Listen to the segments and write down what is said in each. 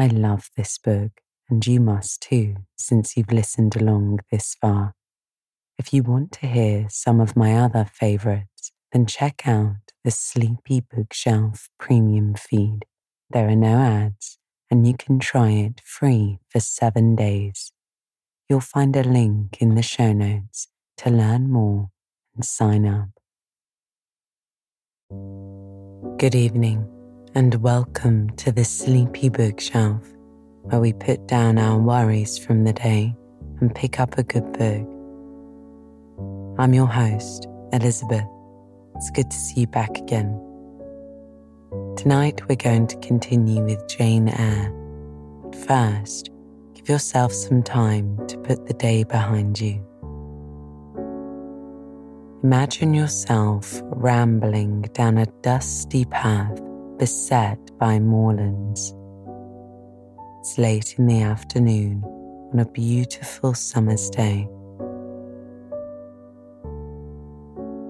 I love this book, and you must too, since you've listened along this far. If you want to hear some of my other favorites, then check out the Sleepy Bookshelf premium feed. There are no ads, and you can try it free for seven days. You'll find a link in the show notes to learn more and sign up. Good evening, and welcome to the Sleepy Bookshelf, where we put down our worries from the day and pick up a good book. I'm your host, Elizabeth. It's good to see you back again. Tonight we're going to continue with Jane Eyre. But first, give yourself some time to put the day behind you. Imagine yourself rambling down a dusty path beset by moorlands. It's late in the afternoon on a beautiful summer's day.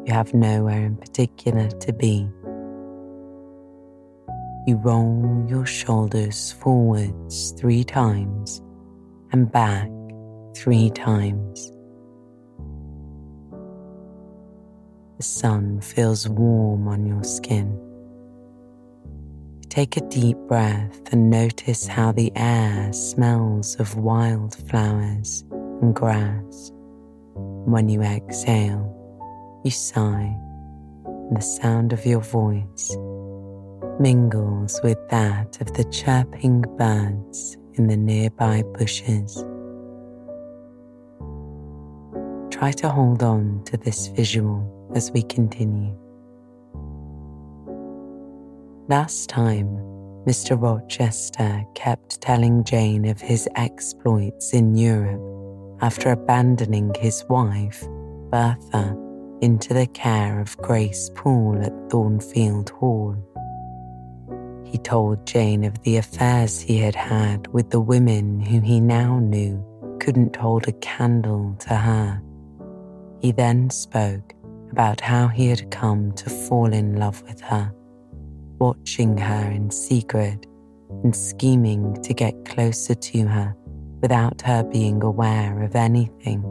You have nowhere in particular to be you roll your shoulders forwards three times and back three times. The sun feels warm on your skin. Take a deep breath and notice how the air smells of wildflowers and grass. When you exhale, you sigh, and the sound of your voice mingles with that of the chirping birds in the nearby bushes. Try to hold on to this visual as we continue. Last time, Mr. Rochester kept telling Jane of his exploits in Europe after abandoning his wife, Bertha, into the care of Grace Poole at Thornfield Hall. He told Jane of the affairs he had had with the women who he now knew couldn't hold a candle to her. He then spoke about how he had come to fall in love with her, watching her in secret and scheming to get closer to her without her being aware of anything.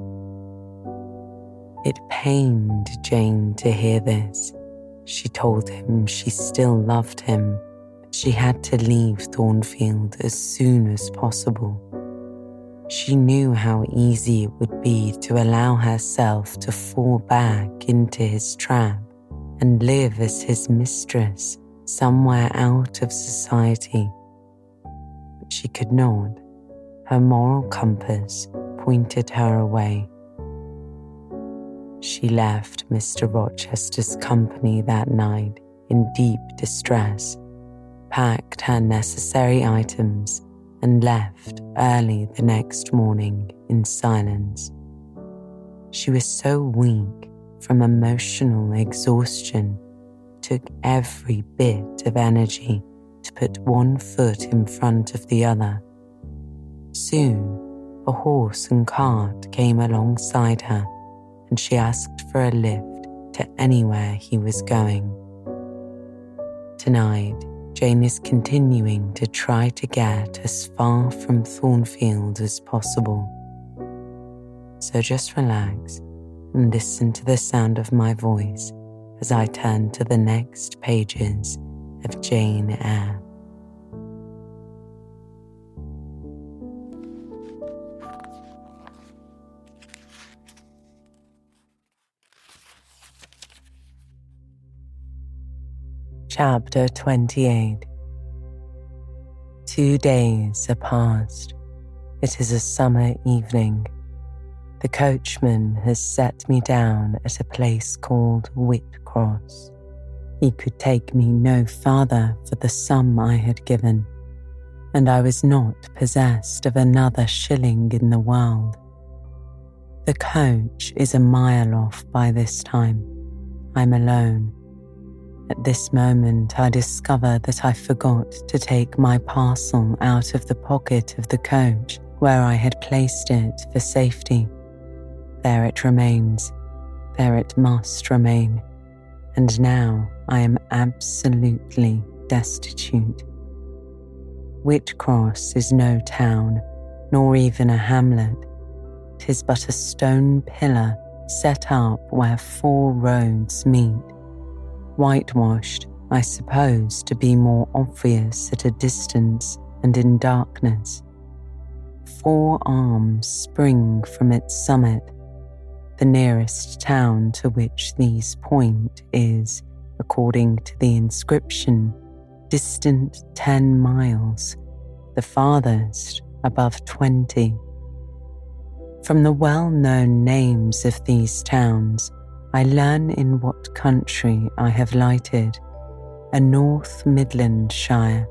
It pained Jane to hear this. She told him she still loved him she had to leave Thornfield as soon as possible. She knew how easy it would be to allow herself to fall back into his trap and live as his mistress somewhere out of society. But she could not. Her moral compass pointed her away. She left Mr. Rochester's company that night in deep distress packed her necessary items, and left early the next morning in silence. She was so weak from emotional exhaustion, took every bit of energy to put one foot in front of the other. Soon, a horse and cart came alongside her, and she asked for a lift to anywhere he was going. Tonight, Jane is continuing to try to get as far from Thornfield as possible. So just relax and listen to the sound of my voice as I turn to the next pages of Jane Eyre. Chapter 28 Two days are past. It is a summer evening. The coachman has set me down at a place called Whitcross. He could take me no farther for the sum I had given, and I was not possessed of another shilling in the world. The coach is a mile off by this time. I'm alone at this moment, I discover that I forgot to take my parcel out of the pocket of the coach where I had placed it for safety. There it remains. There it must remain. And now I am absolutely destitute. Whitcross is no town, nor even a hamlet. Tis but a stone pillar set up where four roads meet, whitewashed, I suppose, to be more obvious at a distance and in darkness. Four arms spring from its summit. The nearest town to which these point is, according to the inscription, distant 10 miles, the farthest above 20. From the well known names of these towns, I learn in what country I have lighted a North Midlandshire,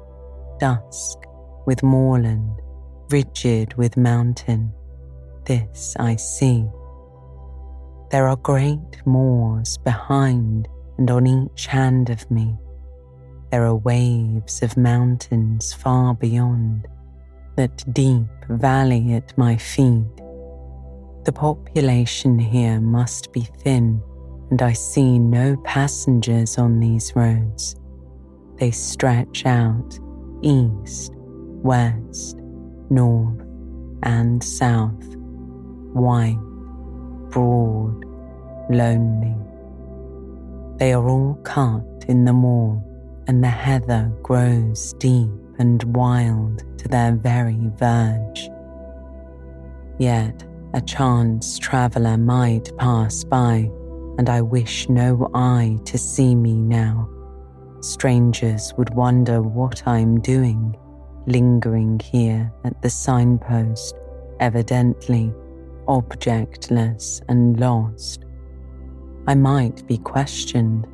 dusk with moorland, rigid with mountain. This I see. There are great moors behind and on each hand of me. There are waves of mountains far beyond, that deep valley at my feet. The population here must be thin, and I see no passengers on these roads. They stretch out east, west, north, and south, wide, broad, lonely. They are all cut in the moor and the heather grows deep and wild to their very verge. Yet a chance traveller might pass by, and I wish no eye to see me now. Strangers would wonder what I'm doing, lingering here at the signpost, evidently objectless and lost. I might be questioned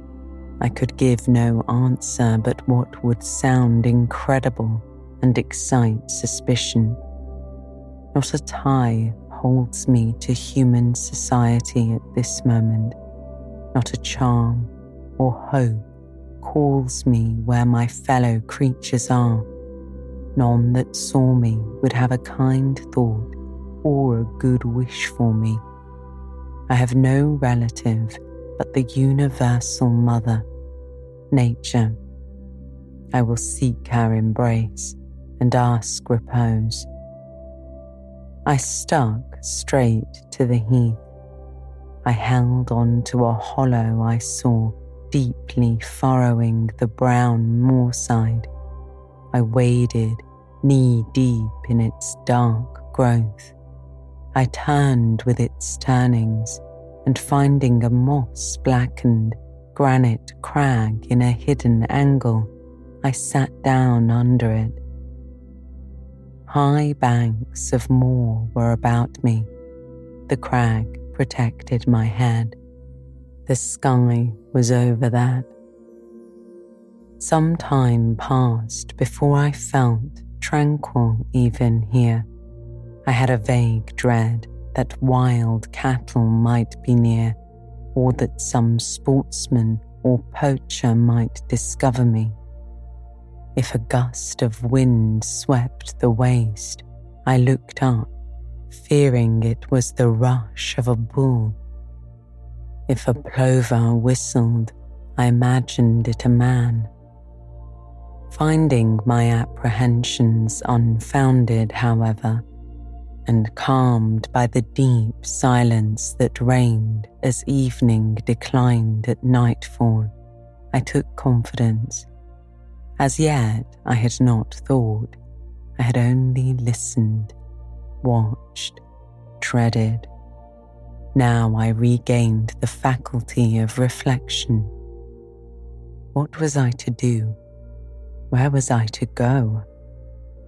I could give no answer but what would sound incredible and excite suspicion. Not a tie holds me to human society at this moment. Not a charm or hope calls me where my fellow creatures are. None that saw me would have a kind thought or a good wish for me. I have no relative but the universal mother nature. I will seek her embrace and ask repose. I stuck straight to the heath. I held on to a hollow I saw deeply furrowing the brown moorside. I waded knee deep in its dark growth. I turned with its turnings and finding a moss blackened granite crag in a hidden angle, I sat down under it. High banks of moor were about me. The crag protected my head. The sky was over that. Some time passed before I felt tranquil even here. I had a vague dread that wild cattle might be near or that some sportsman or poacher might discover me. If a gust of wind swept the waste, I looked up, fearing it was the rush of a bull. If a plover whistled, I imagined it a man. Finding my apprehensions unfounded, however, and calmed by the deep silence that reigned as evening declined at nightfall, I took confidence. As yet, I had not thought, I had only listened, watched, dreaded. Now I regained the faculty of reflection. What was I to do? Where was I to go?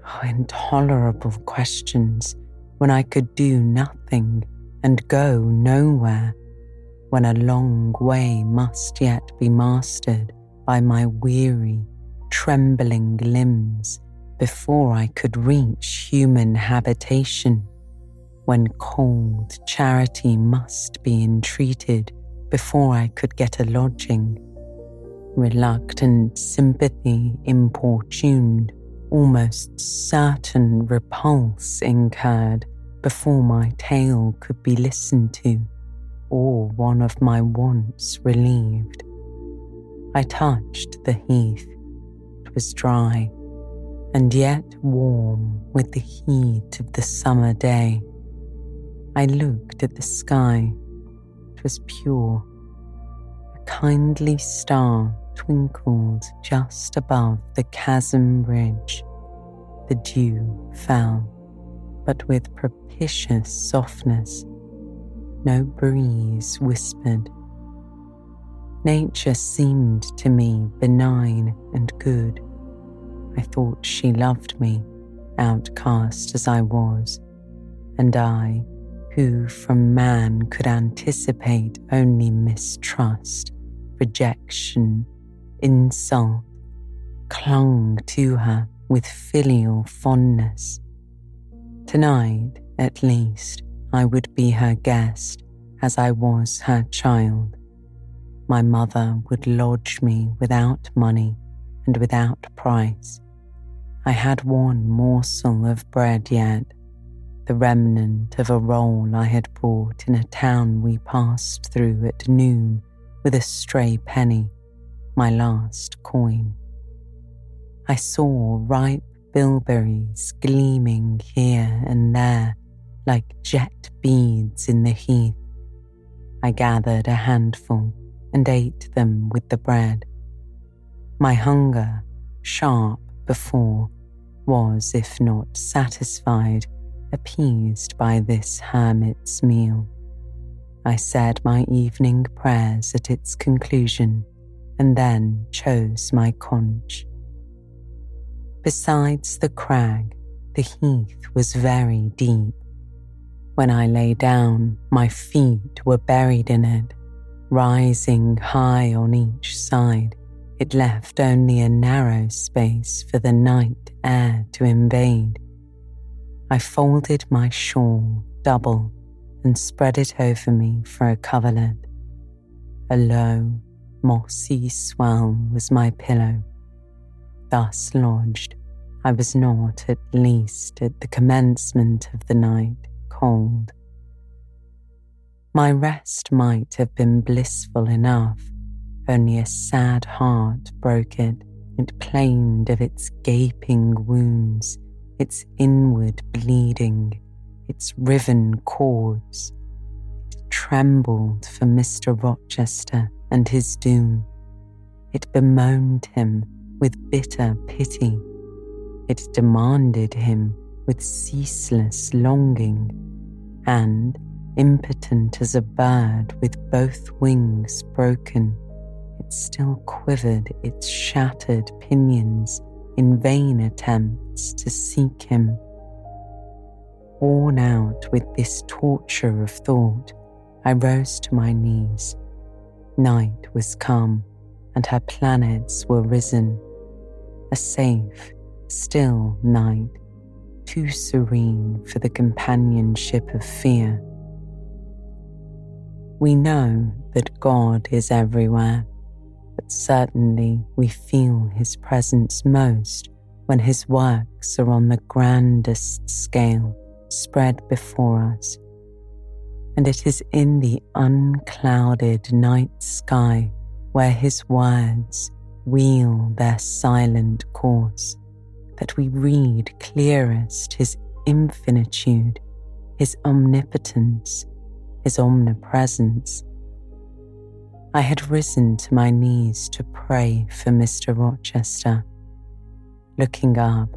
Oh, intolerable questions when I could do nothing and go nowhere, when a long way must yet be mastered by my weary, trembling limbs before I could reach human habitation, when cold charity must be entreated before I could get a lodging, reluctant sympathy importuned, almost certain repulse incurred before my tale could be listened to or one of my wants relieved. I touched the heath. It was dry, and yet warm with the heat of the summer day. I looked at the sky. It was pure. A kindly star twinkled just above the chasm ridge. The dew fell, but with propitious softness. No breeze whispered. Nature seemed to me benign and good. I thought she loved me, outcast as I was, and I, who from man could anticipate only mistrust, rejection, insult, clung to her with filial fondness. Tonight, at least, I would be her guest as I was her child. My mother would lodge me without money and without price. I had one morsel of bread yet, the remnant of a roll I had bought in a town we passed through at noon with a stray penny, my last coin. I saw ripe bilberries gleaming here and there like jet beads in the heath. I gathered a handful and ate them with the bread. My hunger, sharp before, was, if not satisfied, appeased by this hermit's meal. I said my evening prayers at its conclusion and then chose my conch. Besides the crag, the heath was very deep. When I lay down, my feet were buried in it, rising high on each side it left only a narrow space for the night air to invade. I folded my shawl double and spread it over me for a coverlet. A low, mossy swell was my pillow. Thus lodged, I was not, at least at the commencement of the night, cold. My rest might have been blissful enough only a sad heart broke it. It plained of its gaping wounds, its inward bleeding, its riven cords. It trembled for Mr. Rochester and his doom. It bemoaned him with bitter pity. It demanded him with ceaseless longing, and, impotent as a bird with both wings broken, it still quivered its shattered pinions in vain attempts to seek him. Worn out with this torture of thought, I rose to my knees. Night was come, and her planets were risen. A safe, still night, too serene for the companionship of fear. We know that God is everywhere but certainly we feel his presence most when his works are on the grandest scale spread before us. And it is in the unclouded night sky where his words wheel their silent course that we read clearest his infinitude, his omnipotence, his omnipresence I had risen to my knees to pray for Mr. Rochester. Looking up,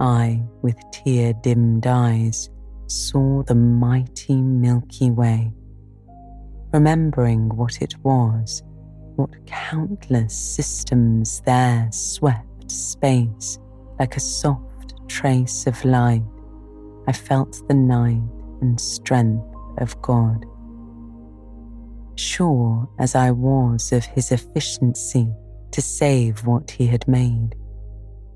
I, with tear dimmed eyes, saw the mighty Milky Way. Remembering what it was, what countless systems there swept space like a soft trace of light, I felt the night and strength of God sure as I was of his efficiency to save what he had made.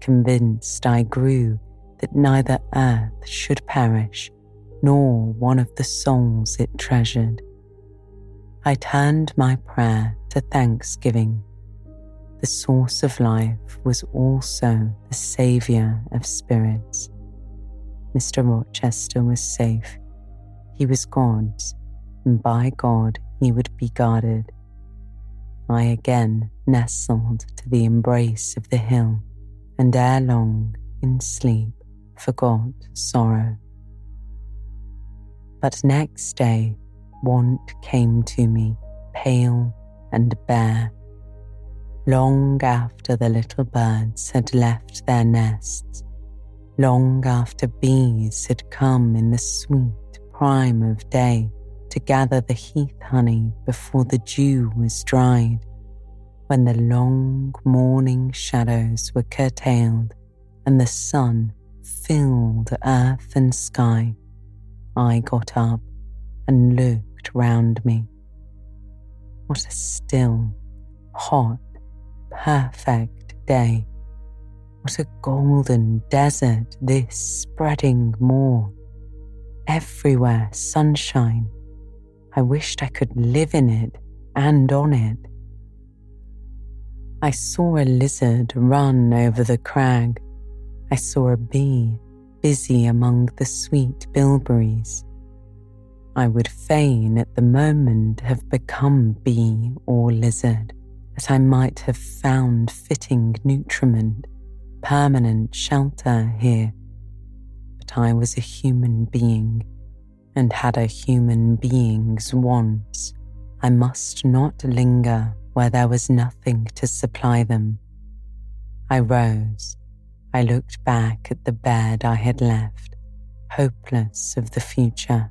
Convinced I grew that neither earth should perish, nor one of the souls it treasured. I turned my prayer to thanksgiving. The source of life was also the saviour of spirits. Mr. Rochester was safe. He was God's, and by God he would be guarded. I again nestled to the embrace of the hill, and ere long in sleep forgot sorrow. But next day, want came to me, pale and bare. Long after the little birds had left their nests, long after bees had come in the sweet prime of day to gather the heath honey before the dew was dried, when the long morning shadows were curtailed and the sun filled earth and sky, I got up and looked round me. What a still, hot, perfect day. What a golden desert this spreading morn. Everywhere sunshine. I wished I could live in it and on it. I saw a lizard run over the crag. I saw a bee busy among the sweet bilberries. I would fain at the moment have become bee or lizard, that I might have found fitting nutriment, permanent shelter here. But I was a human being, and had a human being's wants. I must not linger where there was nothing to supply them. I rose. I looked back at the bed I had left, hopeless of the future.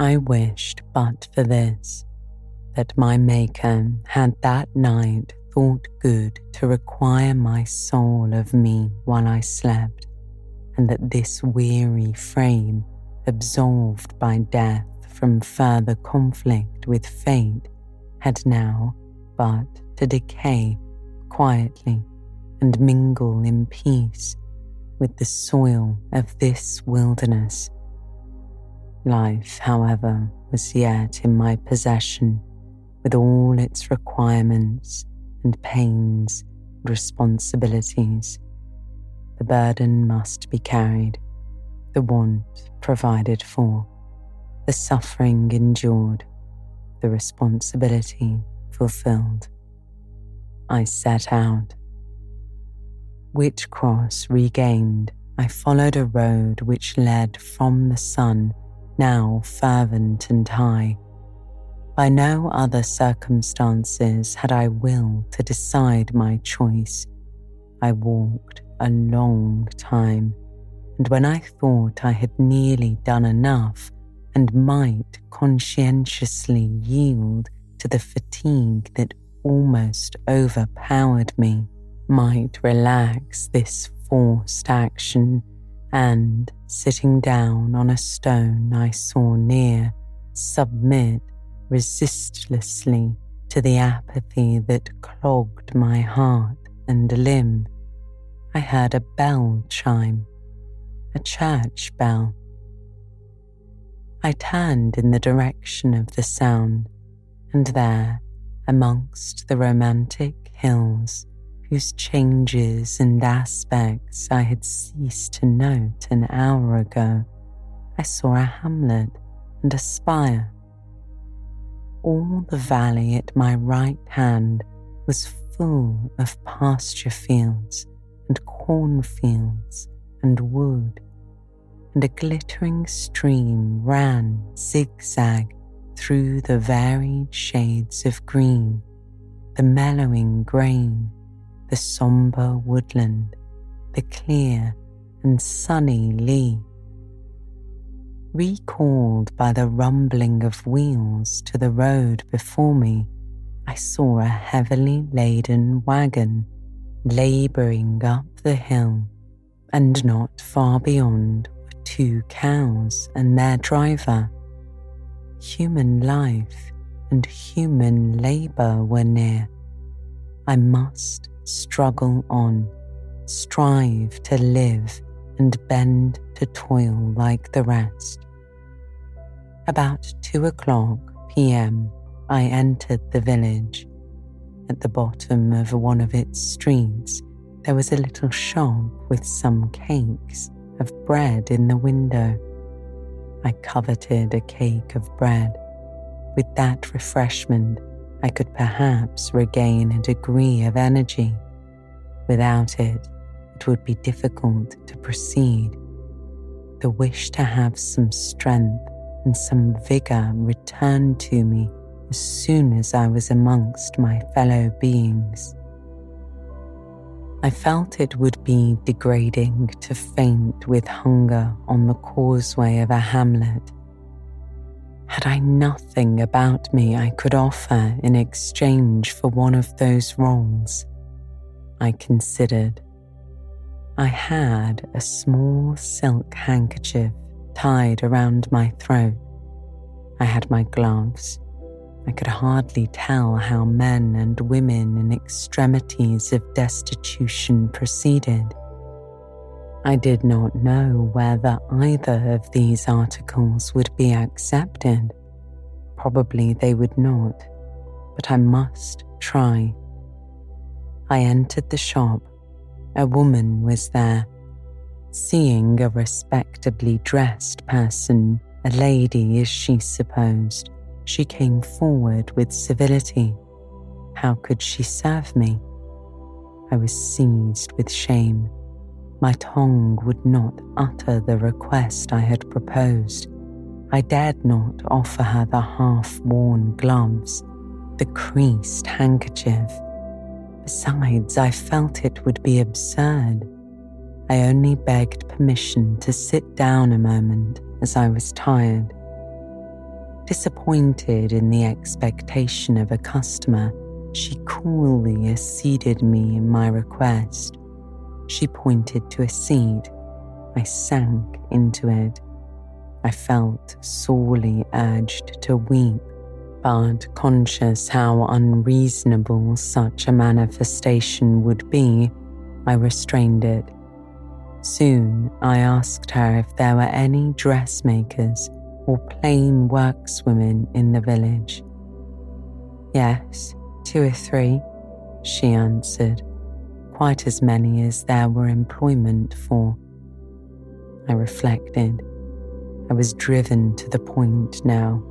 I wished but for this that my Maker had that night thought good to require my soul of me while I slept, and that this weary frame, absolved by death from further conflict with fate, had now but to decay quietly and mingle in peace with the soil of this wilderness. Life, however, was yet in my possession with all its requirements and pains and responsibilities. The burden must be carried, the want provided for, the suffering endured, the responsibility fulfilled. I set out. Whitcross regained, I followed a road which led from the sun, now fervent and high by no other circumstances had I will to decide my choice. I walked a long time, and when I thought I had nearly done enough and might conscientiously yield to the fatigue that almost overpowered me, might relax this forced action, and sitting down on a stone I saw near, submit resistlessly to the apathy that clogged my heart and limb. I heard a bell chime, a church bell. I turned in the direction of the sound, and there, amongst the romantic hills, whose changes and aspects I had ceased to note an hour ago, I saw a hamlet and a spire. All the valley at my right hand was full of pasture fields and cornfields and wood, and a glittering stream ran zigzag through the varied shades of green, the mellowing grain, the sombre woodland, the clear and sunny lea Recalled by the rumbling of wheels to the road before me, I saw a heavily laden wagon labouring up the hill, and not far beyond were two cows and their driver. Human life and human labour were near. I must struggle on, strive to live and bend to toil like the rest. About two o'clock p.m., I entered the village. At the bottom of one of its streets, there was a little shop with some cakes of bread in the window. I coveted a cake of bread. With that refreshment, I could perhaps regain a degree of energy. Without it, it would be difficult to proceed. The wish to have some strength and some vigour returned to me as soon as I was amongst my fellow beings. I felt it would be degrading to faint with hunger on the causeway of a hamlet. Had I nothing about me I could offer in exchange for one of those rolls? I considered. I had a small silk handkerchief tied around my throat. I had my gloves. I could hardly tell how men and women in extremities of destitution proceeded. I did not know whether either of these articles would be accepted. Probably they would not, but I must try. I entered the shop. A woman was there seeing a respectably dressed person, a lady as she supposed, she came forward with civility. How could she serve me? I was seized with shame. My tongue would not utter the request I had proposed. I dared not offer her the half worn gloves, the creased handkerchief. Besides, I felt it would be absurd. I only begged permission to sit down a moment as I was tired. Disappointed in the expectation of a customer, she coolly acceded me in my request. She pointed to a seat. I sank into it. I felt sorely urged to weep, but conscious how unreasonable such a manifestation would be, I restrained it. Soon I asked her if there were any dressmakers or plain workswomen in the village. Yes, two or three, she answered, quite as many as there were employment for. I reflected. I was driven to the point now.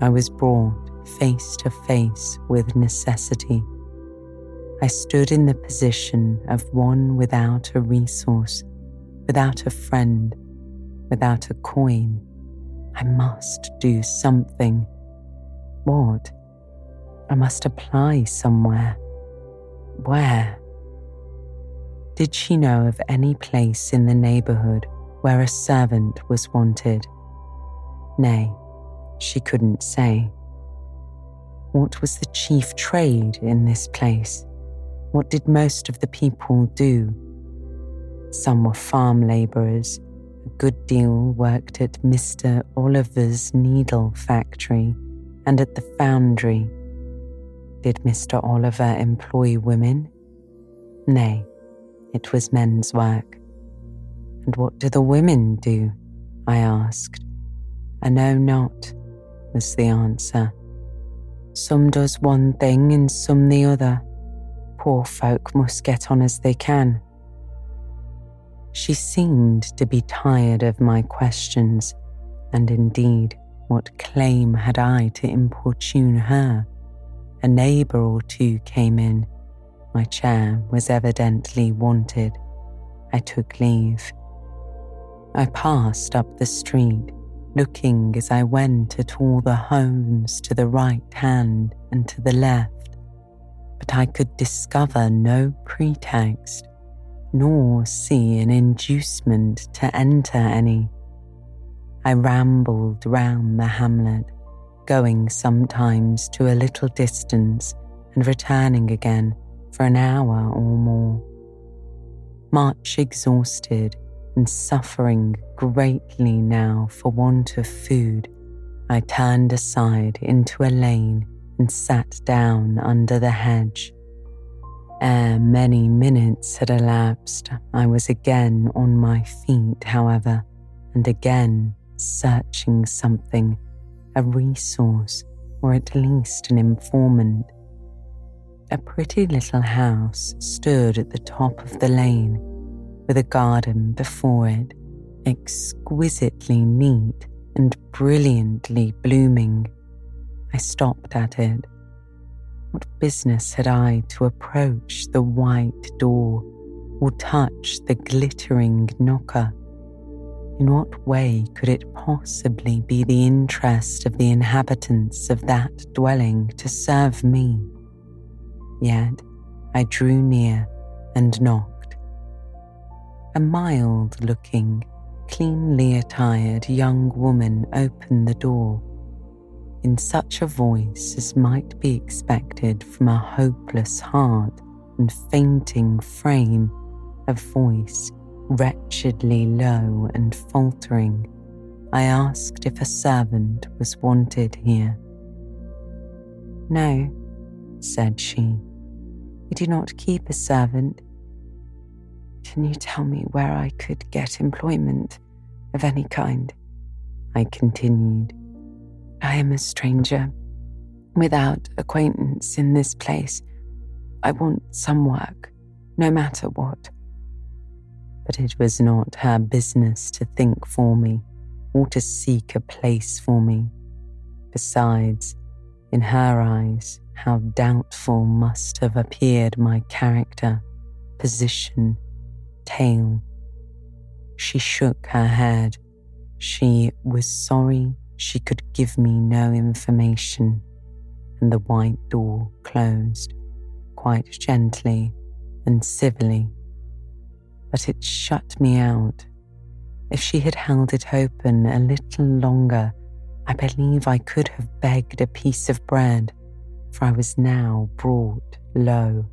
I was brought face to face with necessity. I stood in the position of one without a resource, without a friend, without a coin. I must do something. What? I must apply somewhere. Where? Did she know of any place in the neighbourhood where a servant was wanted? Nay, she couldn't say. What was the chief trade in this place? What did most of the people do? Some were farm labourers, a good deal worked at Mr. Oliver's needle factory and at the foundry. Did Mr. Oliver employ women? Nay, it was men's work. And what do the women do? I asked. I know not, was the answer. Some does one thing and some the other poor folk must get on as they can. She seemed to be tired of my questions, and indeed, what claim had I to importune her? A neighbour or two came in. My chair was evidently wanted. I took leave. I passed up the street, looking as I went at all the homes to the right hand and to the left but I could discover no pretext, nor see an inducement to enter any. I rambled round the hamlet, going sometimes to a little distance and returning again for an hour or more. Much exhausted and suffering greatly now for want of food, I turned aside into a lane and sat down under the hedge. Ere many minutes had elapsed, I was again on my feet, however, and again searching something, a resource, or at least an informant. A pretty little house stood at the top of the lane, with a garden before it, exquisitely neat and brilliantly blooming. I stopped at it. What business had I to approach the white door or touch the glittering knocker. In what way could it possibly be the interest of the inhabitants of that dwelling to serve me? Yet I drew near and knocked. A mild looking, cleanly attired young woman opened the door in such a voice as might be expected from a hopeless heart and fainting frame, a voice wretchedly low and faltering, I asked if a servant was wanted here. No, said she, we do not keep a servant. Can you tell me where I could get employment of any kind? I continued. I am a stranger, without acquaintance in this place. I want some work, no matter what but it was not her business to think for me or to seek a place for me. Besides, in her eyes, how doubtful must have appeared my character, position, tale. She shook her head. She was sorry she could give me no information, and the white door closed quite gently and civilly but it shut me out. If she had held it open a little longer, I believe I could have begged a piece of bread, for I was now brought low.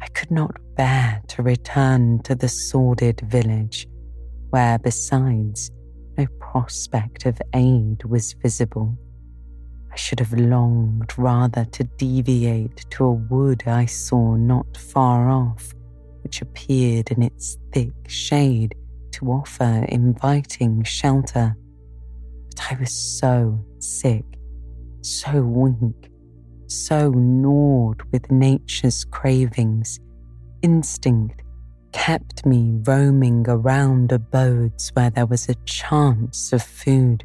I could not bear to return to the sordid village, where, besides, no prospect of aid was visible. I should have longed rather to deviate to a wood I saw not far off which appeared in its thick shade to offer inviting shelter. But I was so sick, so weak, so gnawed with nature's cravings. Instinct kept me roaming around abodes where there was a chance of food.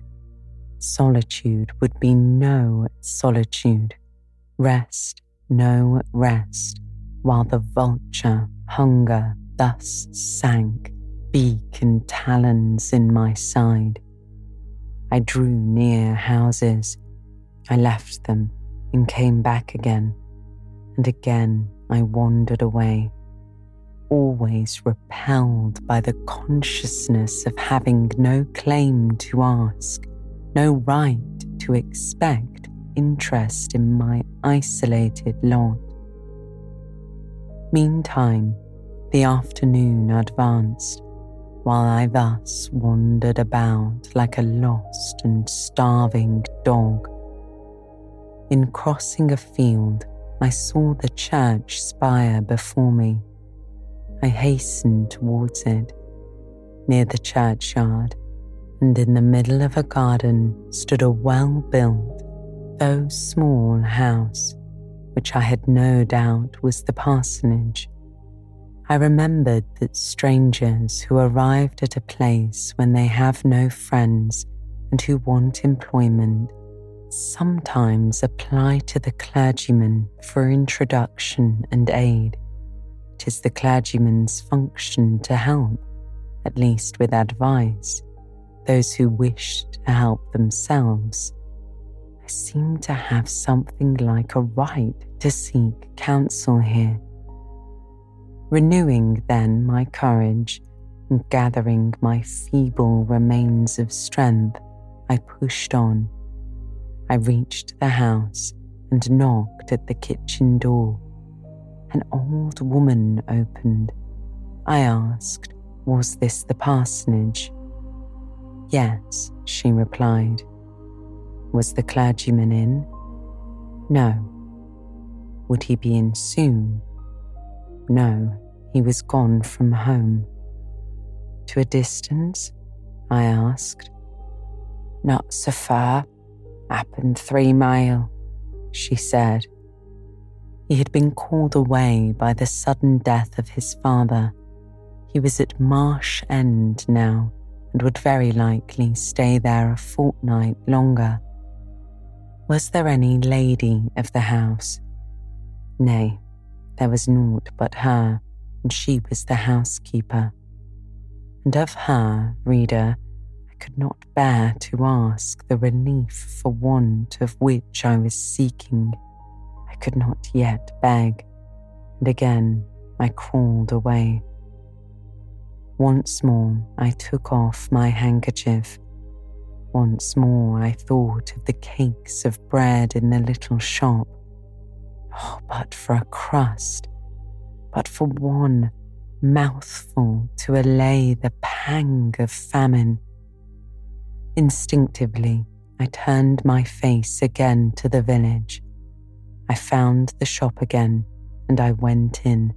Solitude would be no solitude, rest no rest, while the vulture Hunger thus sank, beak and talons in my side. I drew near houses. I left them and came back again. And again I wandered away, always repelled by the consciousness of having no claim to ask, no right to expect interest in my isolated lot. Meantime, the afternoon advanced, while I thus wandered about like a lost and starving dog. In crossing a field, I saw the church spire before me. I hastened towards it. Near the churchyard, and in the middle of a garden, stood a well built, though small house which I had no doubt was the parsonage. I remembered that strangers who arrived at a place when they have no friends and who want employment sometimes apply to the clergyman for introduction and aid. It is the clergyman's function to help, at least with advice, those who wish to help themselves. I seem to have something like a right to seek counsel here. Renewing then my courage and gathering my feeble remains of strength, I pushed on. I reached the house and knocked at the kitchen door. An old woman opened. I asked, Was this the parsonage? Yes, she replied. Was the clergyman in? No. Would he be in soon? No, he was gone from home. To a distance? I asked. Not so far, happened three mile, she said. He had been called away by the sudden death of his father. He was at Marsh End now and would very likely stay there a fortnight longer. Was there any lady of the house? Nay, there was naught but her, and she was the housekeeper. And of her, reader, could not bear to ask the relief for want of which I was seeking. I could not yet beg, and again I crawled away. Once more I took off my handkerchief. Once more I thought of the cakes of bread in the little shop. Oh, but for a crust, but for one mouthful to allay the pang of famine. Instinctively, I turned my face again to the village. I found the shop again and I went in.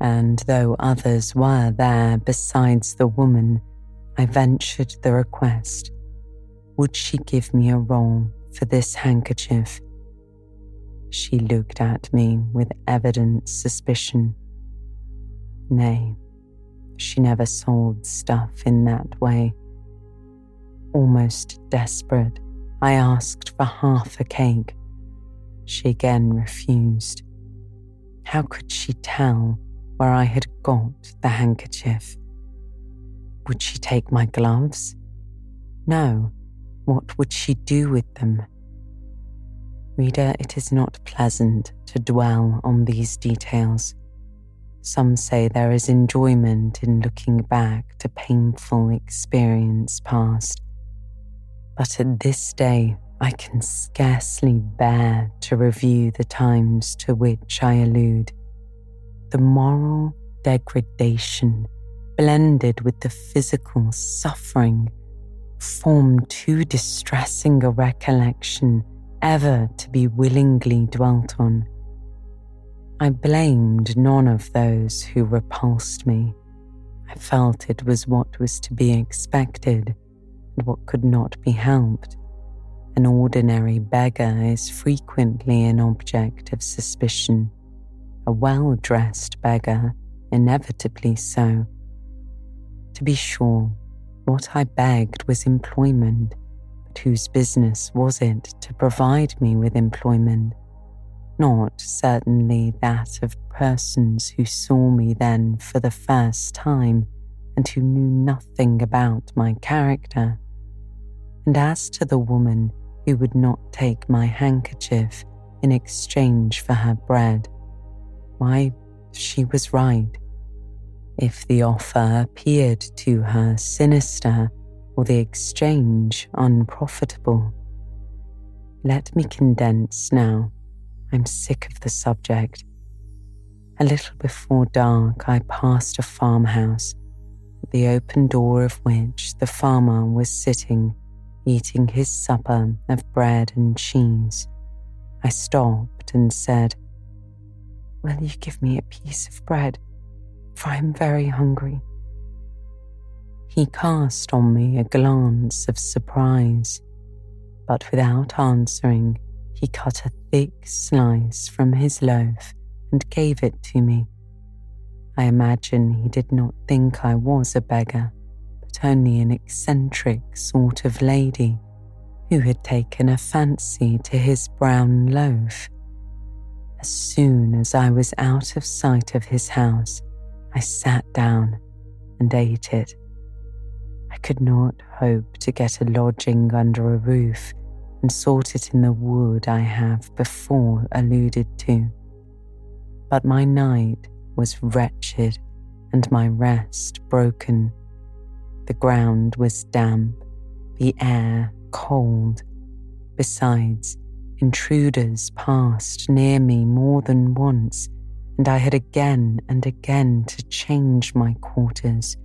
And though others were there besides the woman, I ventured the request. Would she give me a roll for this handkerchief? She looked at me with evident suspicion. Nay, she never sold stuff in that way. Almost desperate, I asked for half a cake. She again refused. How could she tell where I had got the handkerchief? Would she take my gloves? No. What would she do with them? Reader, it is not pleasant to dwell on these details. Some say there is enjoyment in looking back to painful experience past. But at this day, I can scarcely bear to review the times to which I allude. The moral degradation blended with the physical suffering form too distressing a recollection ever to be willingly dwelt on. I blamed none of those who repulsed me. I felt it was what was to be expected what could not be helped. An ordinary beggar is frequently an object of suspicion, a well dressed beggar, inevitably so. To be sure, what I begged was employment but whose business was it to provide me with employment? Not certainly that of persons who saw me then for the first time and who knew nothing about my character. And as to the woman who would not take my handkerchief in exchange for her bread, why, she was right. If the offer appeared to her sinister, or the exchange unprofitable. Let me condense now. I'm sick of the subject. A little before dark, I passed a farmhouse, at the open door of which the farmer was sitting, eating his supper of bread and cheese. I stopped and said, Will you give me a piece of bread? For I am very hungry. He cast on me a glance of surprise, but without answering, he cut a thick slice from his loaf and gave it to me. I imagine he did not think I was a beggar, only an eccentric sort of lady who had taken a fancy to his brown loaf. As soon as I was out of sight of his house, I sat down and ate it. I could not hope to get a lodging under a roof and sought it in the wood I have before alluded to. But my night was wretched and my rest broken. The ground was damp, the air cold. Besides, intruders passed near me more than once, and I had again and again to change my quarters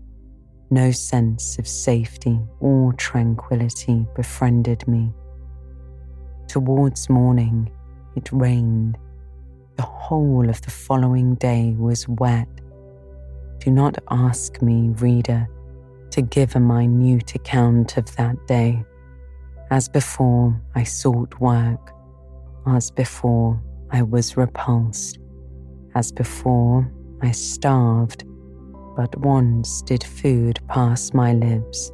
no sense of safety or tranquility befriended me. Towards morning, it rained. The whole of the following day was wet. Do not ask me, reader, to give a minute account of that day. As before, I sought work. As before, I was repulsed. As before, I starved but once did food pass my lips.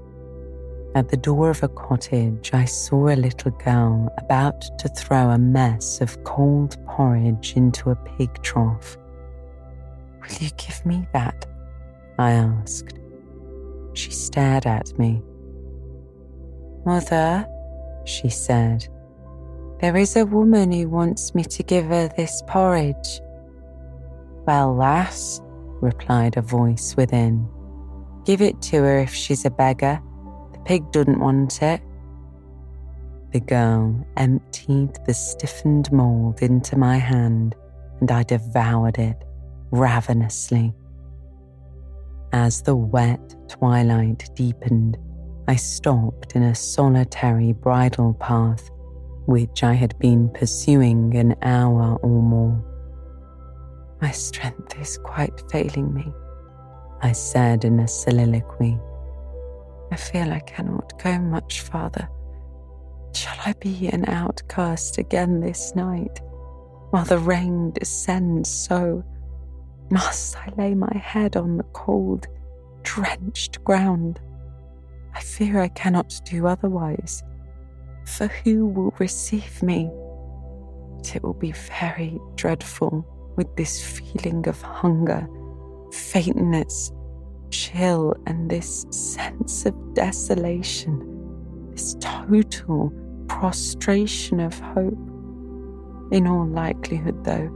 At the door of a cottage, I saw a little girl about to throw a mess of cold porridge into a pig trough. Will you give me that? I asked. She stared at me. Mother, she said, there is a woman who wants me to give her this porridge. Well, lass, replied a voice within, give it to her if she's a beggar. The pig doesn't want it. The girl emptied the stiffened mould into my hand, and I devoured it ravenously. As the wet twilight deepened, I stopped in a solitary bridle path which I had been pursuing an hour or more. My strength is quite failing me, I said in a soliloquy. I feel I cannot go much farther. Shall I be an outcast again this night, while the rain descends so? Must I lay my head on the cold, drenched ground? I fear I cannot do otherwise for who will receive me? But it will be very dreadful with this feeling of hunger, faintness, chill, and this sense of desolation, this total prostration of hope. In all likelihood, though,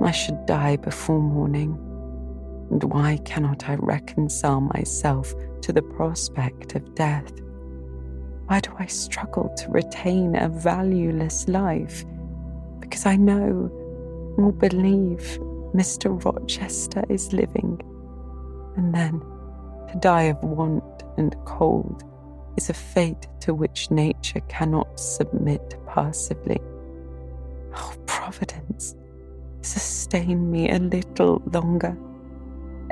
I should die before morning. And why cannot I reconcile myself to the prospect of death? Why do I struggle to retain a valueless life? Because I know or believe Mr. Rochester is living. And then to die of want and cold is a fate to which nature cannot submit passively. Oh, Providence, sustain me a little longer.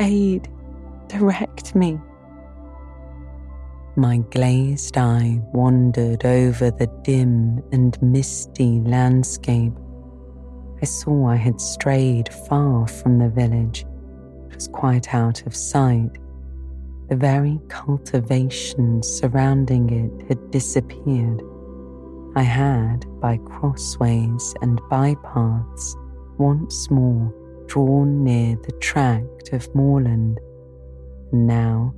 Aid, direct me. My glazed eye wandered over the dim and misty landscape. I saw I had strayed far from the village. It was quite out of sight. The very cultivation surrounding it had disappeared. I had, by crossways and bypaths, once more drawn near the tract of moorland. And now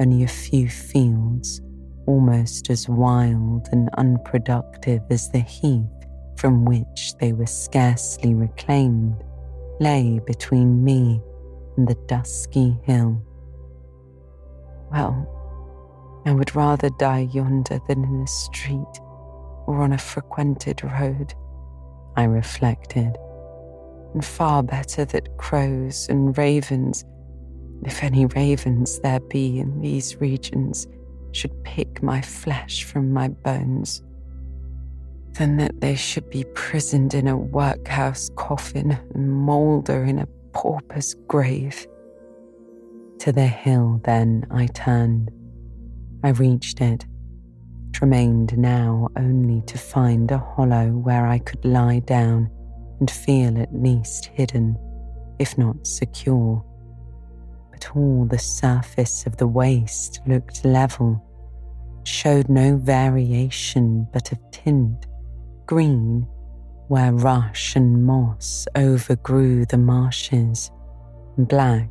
only a few fields, almost as wild and unproductive as the heath from which they were scarcely reclaimed, lay between me and the dusky hill. Well, I would rather die yonder than in a street or on a frequented road, I reflected, and far better that crows and ravens if any ravens there be in these regions should pick my flesh from my bones, than that they should be prisoned in a workhouse coffin and moulder in a pauper's grave. To the hill, then, I turned. I reached it. It remained now only to find a hollow where I could lie down and feel at least hidden, if not secure But all the surface of the waste looked level, showed no variation but of tint, green, where rush and moss overgrew the marshes, black,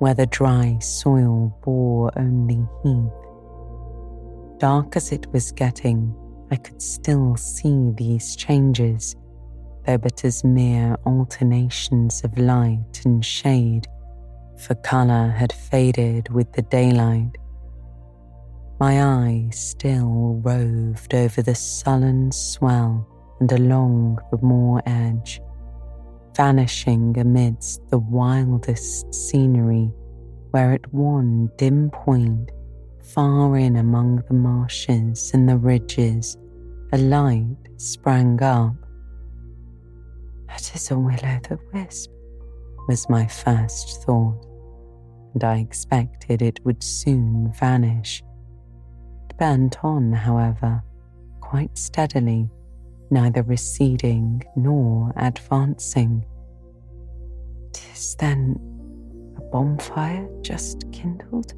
where the dry soil bore only heath. Dark as it was getting, I could still see these changes, though but as mere alternations of light and shade for colour had faded with the daylight. My eye still roved over the sullen swell and along the moor edge, vanishing amidst the wildest scenery, where at one dim point, far in among the marshes and the ridges, a light sprang up. That is a will o' the wisp, was my first thought and I expected it would soon vanish. It burnt on, however, quite steadily, neither receding nor advancing. Tis then a bonfire just kindled?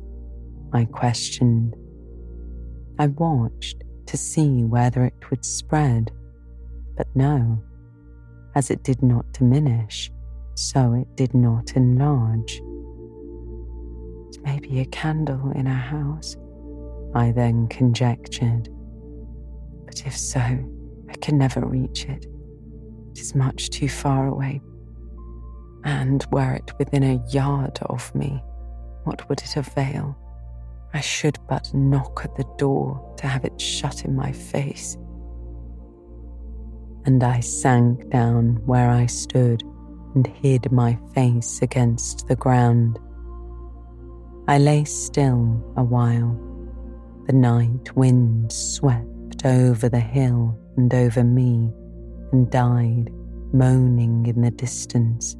I questioned. I watched to see whether it would spread, but no, as it did not diminish, so it did not enlarge. It may be a candle in a house, I then conjectured. But if so, I can never reach it. It is much too far away. And were it within a yard of me, what would it avail? I should but knock at the door to have it shut in my face. And I sank down where I stood and hid my face against the ground. I lay still a while. The night wind swept over the hill and over me and died, moaning in the distance.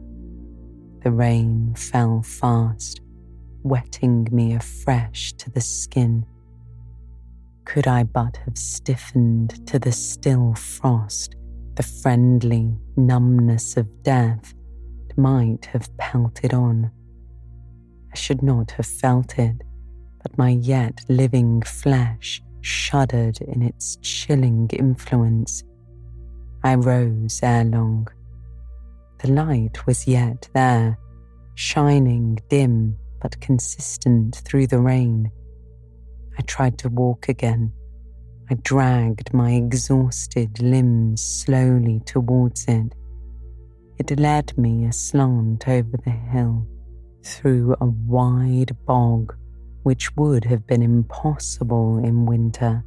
The rain fell fast, wetting me afresh to the skin. Could I but have stiffened to the still frost, the friendly numbness of death might have pelted on. I should not have felt it, but my yet living flesh shuddered in its chilling influence. I rose ere long. The light was yet there, shining dim but consistent through the rain. I tried to walk again. I dragged my exhausted limbs slowly towards it. It led me aslant over the hill, through a wide bog, which would have been impossible in winter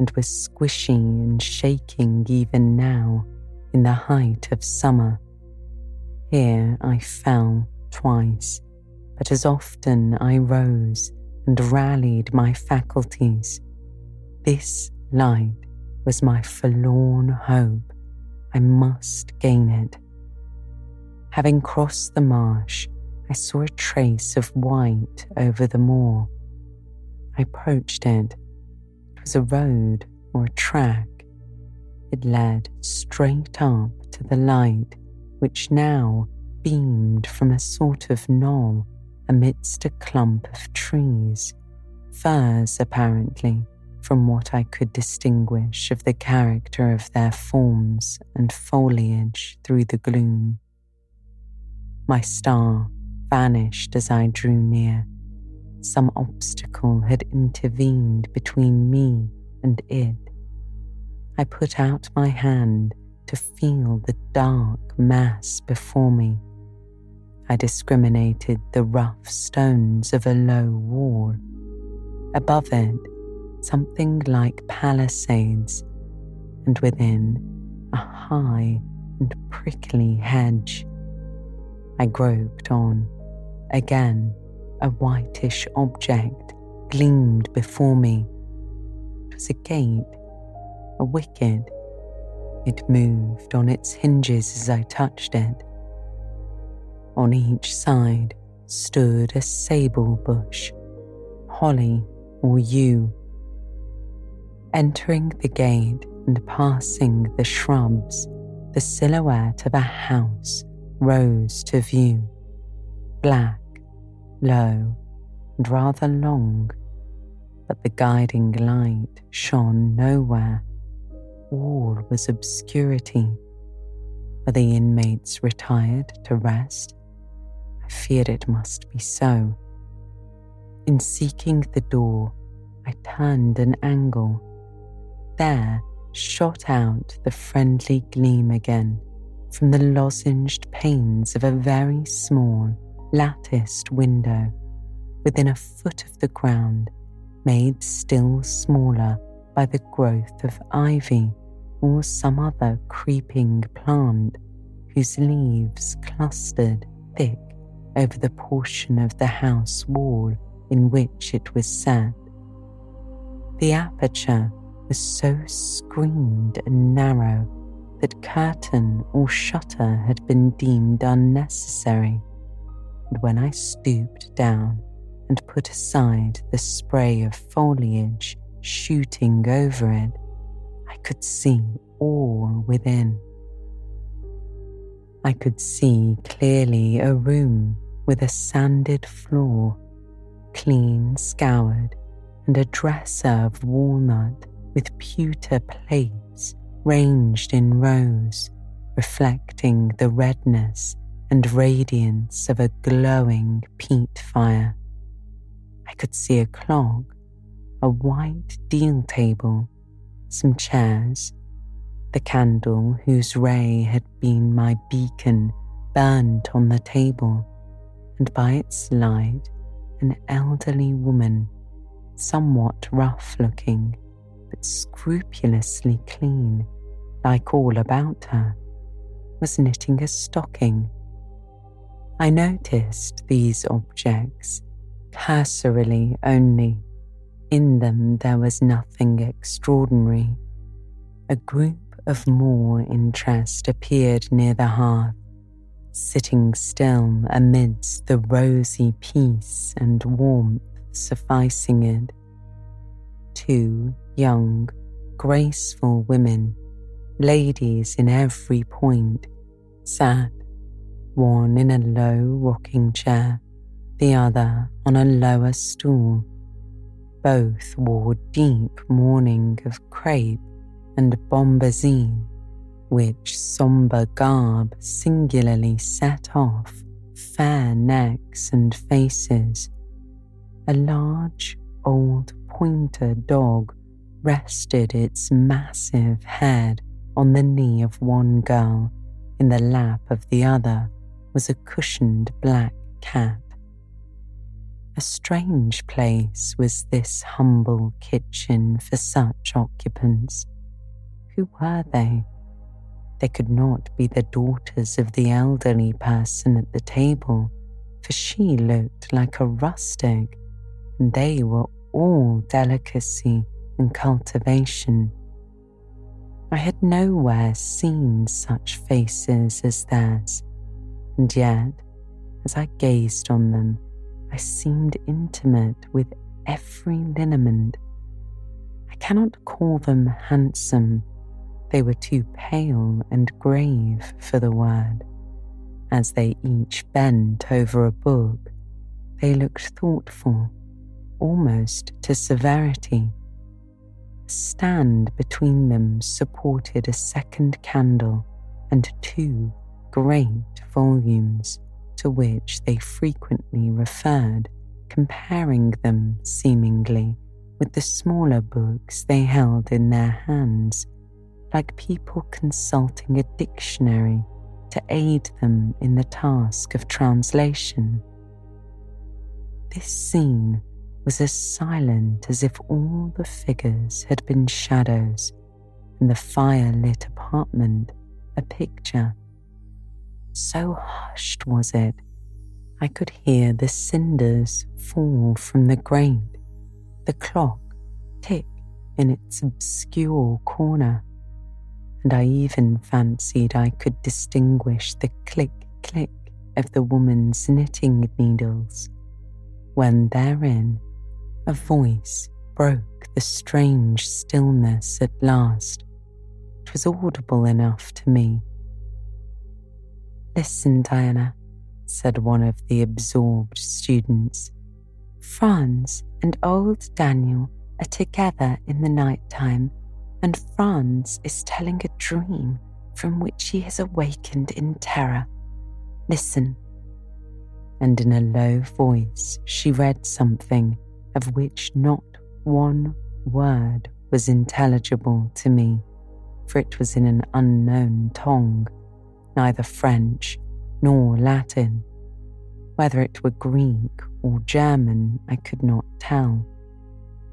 and was squishy and shaking even now in the height of summer. Here I fell twice, but as often I rose and rallied my faculties. This light was my forlorn hope. I must gain it. Having crossed the marsh, I saw a trace of white over the moor. I approached it. It was a road or a track. It led straight up to the light, which now beamed from a sort of knoll amidst a clump of trees, firs apparently, from what I could distinguish of the character of their forms and foliage through the gloom. My star vanished as I drew near. Some obstacle had intervened between me and it. I put out my hand to feel the dark mass before me. I discriminated the rough stones of a low wall. Above it, something like palisades, and within, a high and prickly hedge. I groped on. Again, a whitish object gleamed before me. It was a gate, a wicket. It moved on its hinges as I touched it. On each side stood a sable bush, holly or yew. Entering the gate and passing the shrubs, the silhouette of a house rose to view, black, low, and rather long, but the guiding light shone nowhere. All was obscurity. Were the inmates retired to rest? I feared it must be so. In seeking the door, I turned an angle. There shot out the friendly gleam again from the lozenged panes of a very small, latticed window within a foot of the ground, made still smaller by the growth of ivy or some other creeping plant whose leaves clustered thick over the portion of the house wall in which it was set. The aperture was so screened and narrow that curtain or shutter had been deemed unnecessary, and when I stooped down and put aside the spray of foliage shooting over it, I could see all within. I could see clearly a room with a sanded floor, clean scoured, and a dresser of walnut with pewter plates ranged in rows, reflecting the redness and radiance of a glowing peat fire. I could see a clock, a white deal table, some chairs, the candle whose ray had been my beacon burnt on the table, and by its light, an elderly woman, somewhat rough looking, scrupulously clean, like all about her, was knitting a stocking. I noticed these objects cursorily only. In them there was nothing extraordinary. A group of more interest appeared near the hearth, sitting still amidst the rosy peace and warmth sufficing it. Two young, graceful women, ladies in every point, sat, one in a low rocking chair, the other on a lower stool. Both wore deep mourning of crepe and bombazine, which sombre garb singularly set off fair necks and faces. A large old pointer dog rested its massive head on the knee of one girl. In the lap of the other was a cushioned black cat. A strange place was this humble kitchen for such occupants. Who were they? They could not be the daughters of the elderly person at the table, for she looked like a rustic, and they were all delicacy and cultivation. I had nowhere seen such faces as theirs, and yet, as I gazed on them, I seemed intimate with every lineament. I cannot call them handsome they were too pale and grave for the word. As they each bent over a book, they looked thoughtful, almost to severity. Stand between them supported a second candle and two great volumes to which they frequently referred, comparing them seemingly with the smaller books they held in their hands like people consulting a dictionary to aid them in the task of translation. This scene was as silent as if all the figures had been shadows and the fire-lit apartment a picture. So hushed was it, I could hear the cinders fall from the grate, the clock tick in its obscure corner and I even fancied I could distinguish the click click of the woman's knitting needles, when therein a voice broke the strange stillness at last. It was audible enough to me. Listen, Diana, said one of the absorbed students. Franz and old Daniel are together in the night time and Franz is telling a dream from which he has awakened in terror. Listen. And in a low voice, she read something of which not one word was intelligible to me, for it was in an unknown tongue, neither French nor Latin. Whether it were Greek or German, I could not tell.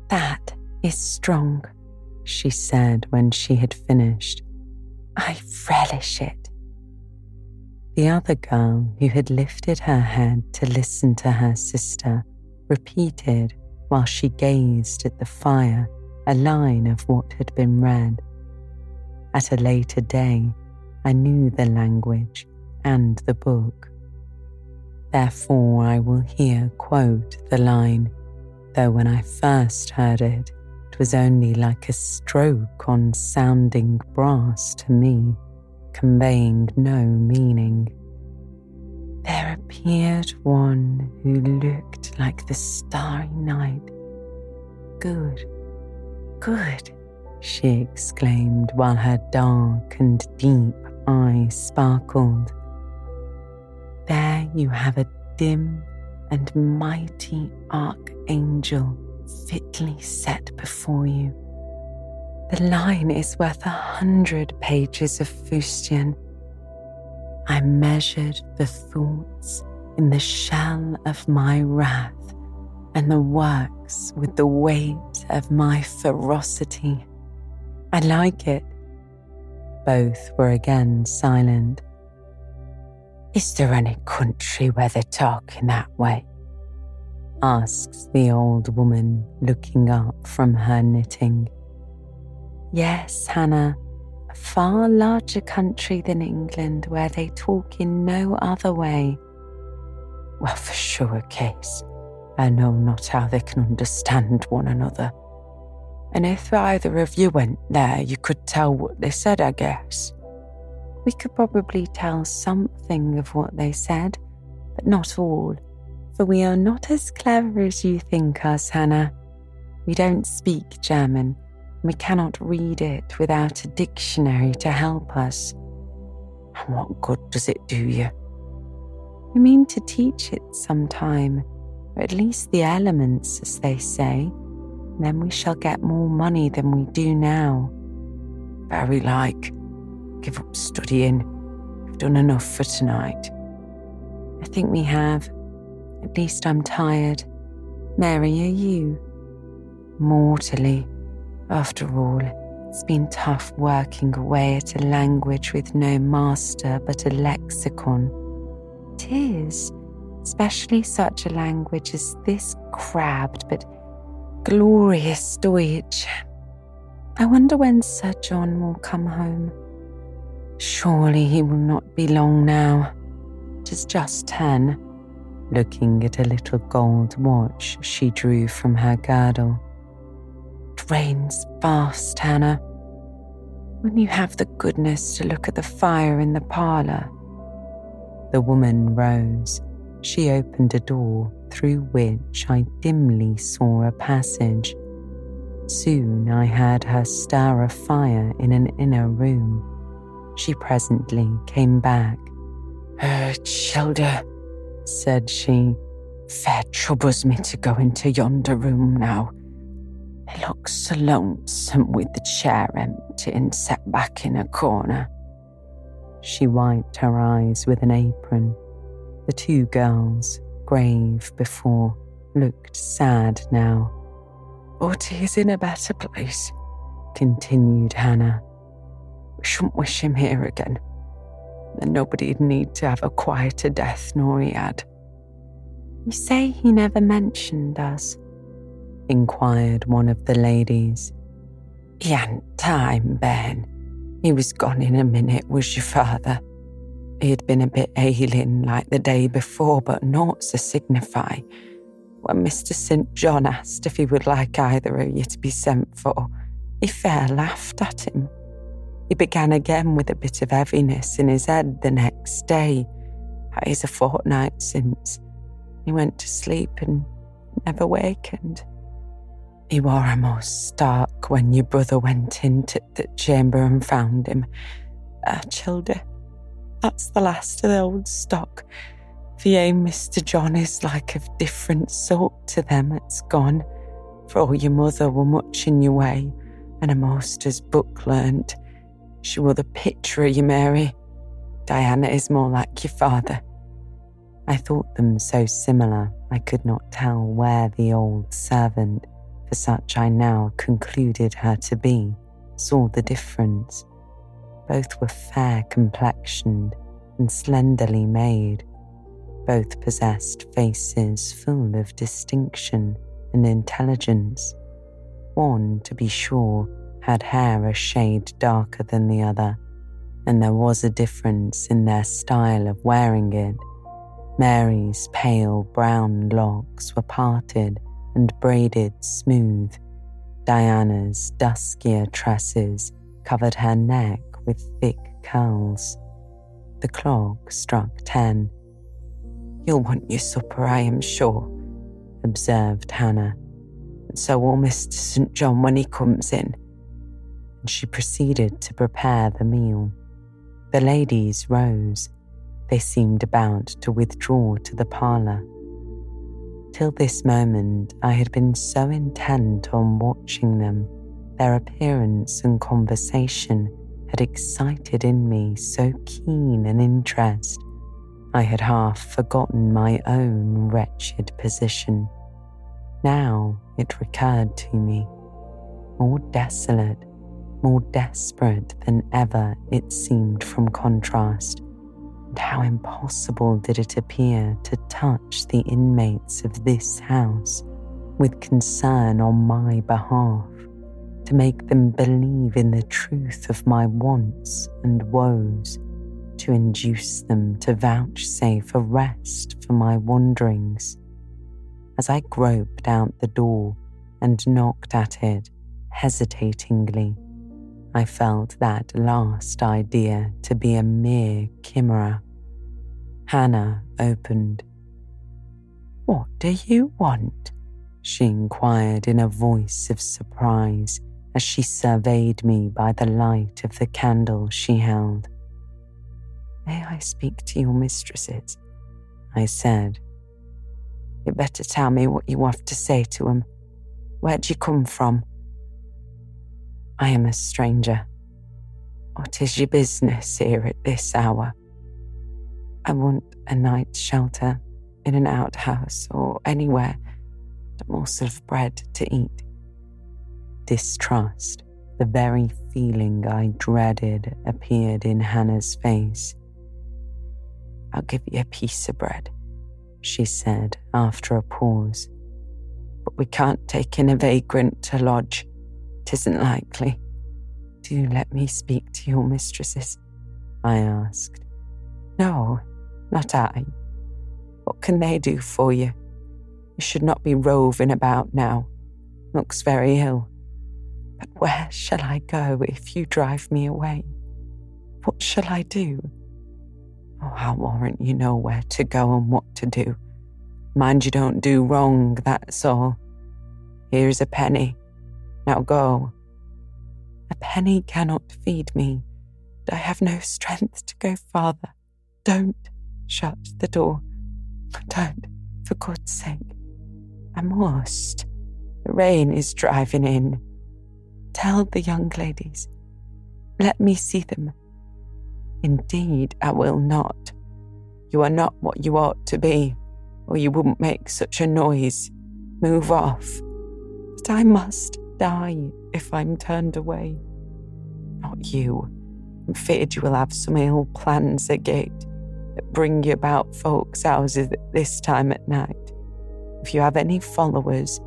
That is strong, she said when she had finished. I relish it. The other girl, who had lifted her head to listen to her sister, repeated while she gazed at the fire a line of what had been read. At a later day, I knew the language and the book. Therefore, I will here quote the line, though when I first heard it, it was only like a stroke on sounding brass to me, conveying no meaning. There appeared one who looked like the starry night. Good, good, she exclaimed while her dark and deep eyes sparkled. there you have a dim and mighty archangel fitly set before you. The line is worth a hundred pages of fustian. I measured the thoughts in the shell of my wrath and the works with the weight of my ferocity. I like it. Both were again silent. Is there any country where they talk in that way? asks the old woman, looking up from her knitting. Yes, Hannah, a far larger country than England where they talk in no other way. Well, for sure, case. I know not how they can understand one another. And if either of you went there, you could tell what they said, I guess. We could probably tell something of what they said, but not all, for we are not as clever as you think us, Hannah. We don't speak German, we cannot read it without a dictionary to help us. And what good does it do you? We mean to teach it some time, or at least the elements, as they say. Then we shall get more money than we do now. Very like give up studying. We've done enough for tonight. I think we have. At least I'm tired. Mary, are you? Mortally. After all, it's been tough working away at a language with no master but a lexicon. It is, especially such a language as this crabbed but glorious Deutsch. I wonder when St. John will come home. Surely he will not be long now. It is just ten. Looking at a little gold watch she drew from her girdle. Rains fast, Hannah. Will you have the goodness to look at the fire in the parlour? The woman rose. She opened a door through which I dimly saw a passage. Soon I heard her stir a fire in an inner room. She presently came back. Uh, said she, fair troubles me to go into yonder room now. It looks so lonesome with the chair empty and set back in a corner. She wiped her eyes with an apron. The two girls, grave before, looked sad now. But he's in a better place, continued Hannah. We shouldn't wish him here again. Then nobody'd need to have a quieter death nor he had. You say he never mentioned us? Inquired one of the ladies. He hadn't time, Ben. He was gone in a minute, was your father. He had been a bit ailing like the day before, but naught to signify. When Mr. St. John asked if he would like either of you to be sent for, he fair laughed at him. He began again with a bit of heaviness in his head the next day. That is a fortnight since. He went to sleep and never wakened. He were almost stark when your brother went into the chamber and found him. Ah, childer, that's the last of the old stock. The ye, Mr. John is like of different sort to them that's gone. For all your mother were much in your way, and a master's book learnt. She were the picture of you, Mary. Diana is more like your father. I thought them so similar I could not tell where the old servant, for such I now concluded her to be, saw the difference. Both were fair complexioned and slenderly made. Both possessed faces full of distinction and intelligence. One, to be sure, had hair a shade darker than the other, and there was a difference in their style of wearing it. Mary's pale brown locks were parted and braided smooth. Diana's duskier tresses covered her neck with thick curls. The clock struck ten. You'll want your supper, I am sure, observed Hannah. And so will Mr. St. John when he comes in and she proceeded to prepare the meal. The ladies rose. They seemed about to withdraw to the parlour. Till this moment, I had been so intent on watching them, their appearance and conversation had excited in me so keen an interest, I had half forgotten my own wretched position. Now it recurred to me, more desolate, more desperate than ever it seemed from contrast. How impossible did it appear to touch the inmates of this house with concern on my behalf, to make them believe in the truth of my wants and woes, to induce them to vouchsafe a rest for my wanderings as I groped out the door and knocked at it hesitatingly. I felt that last idea to be a mere chimera. Hannah opened. What do you want? she inquired in a voice of surprise as she surveyed me by the light of the candle she held. May I speak to your mistresses? I said, you better tell me what you have to say to him. Where'd you come from? I am a stranger. What is your business here at this hour? I want a night's shelter in an outhouse or anywhere, a morsel of bread to eat. Distrust, the very feeling I dreaded, appeared in Hannah's face. I'll give you a piece of bread she said after a pause. But we can't take in a vagrant to lodge. Tisn't likely. Do let me speak to your mistresses? I asked. No, not I. What can they do for you? You should not be roving about now. Looks very ill. But where shall I go if you drive me away? What shall I do? Oh, I'll warrant you know where to go and what to do. Mind you don't do wrong, that's all. Here's a penny. Now go. A penny cannot feed me. I have no strength to go farther. Don't shut the door. Don't, for God's sake. I must. The rain is driving in. Tell the young ladies. Let me see them. Indeed, I will not. You are not what you ought to be, or you wouldn't make such a noise. Move off. But I must die if I'm turned away. Not you. I'm feared you will have some ill plans agate that bring you about folks' houses at this time at night. If you have any followers,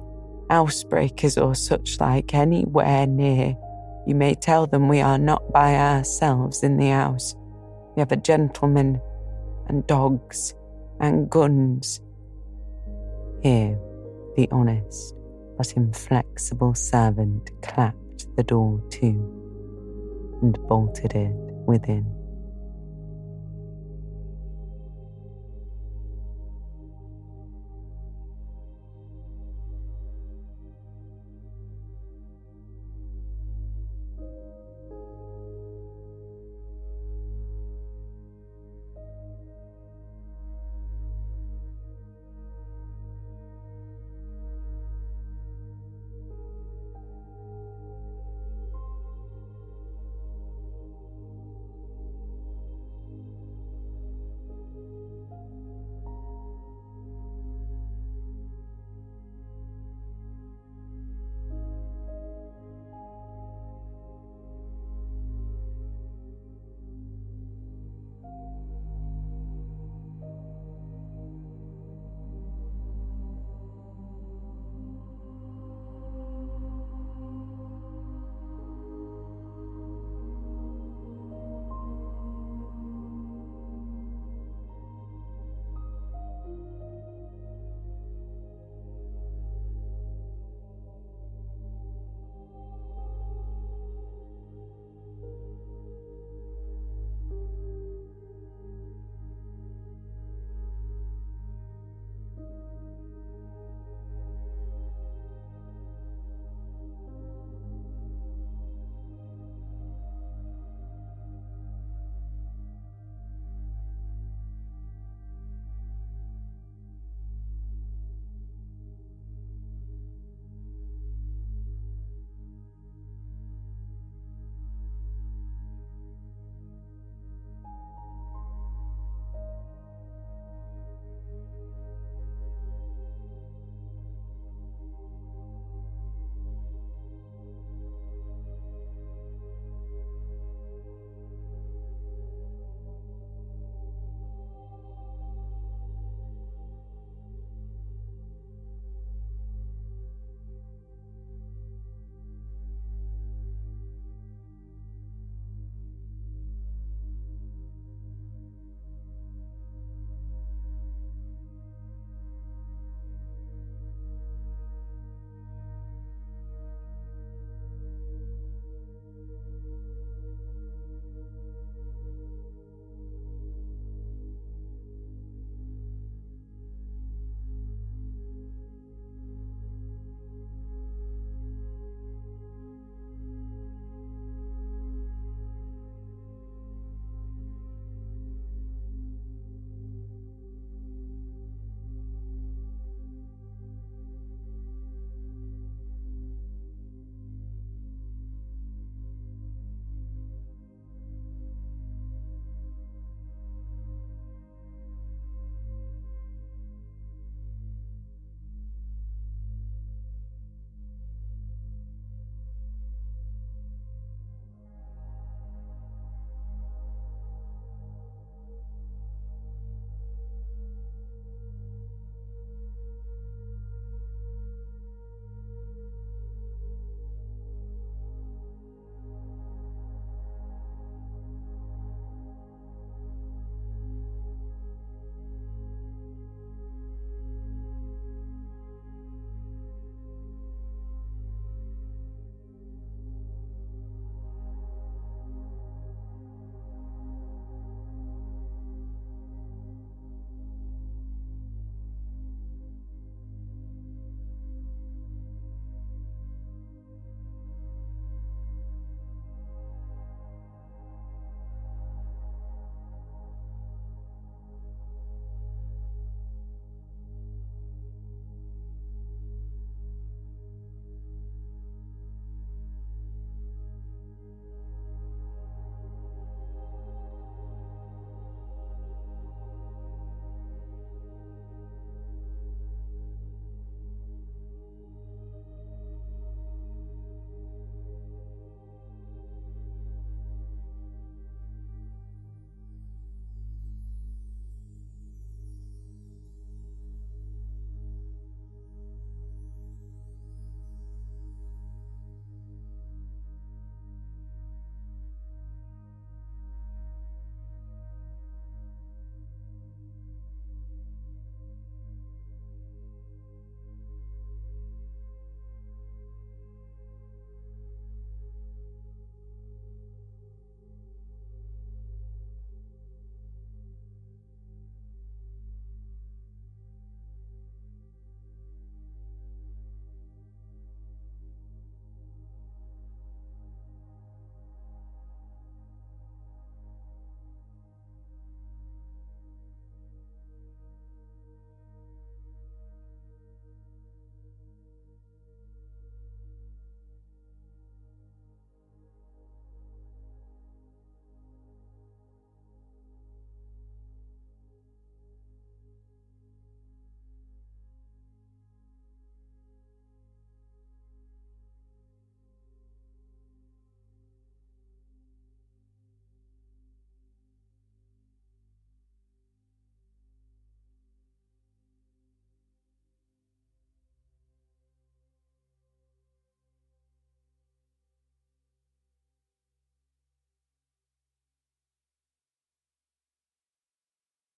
housebreakers or such like anywhere near, you may tell them we are not by ourselves in the house we have a gentleman and dogs and guns. Here, the honest but inflexible servant clapped the door to and bolted it within.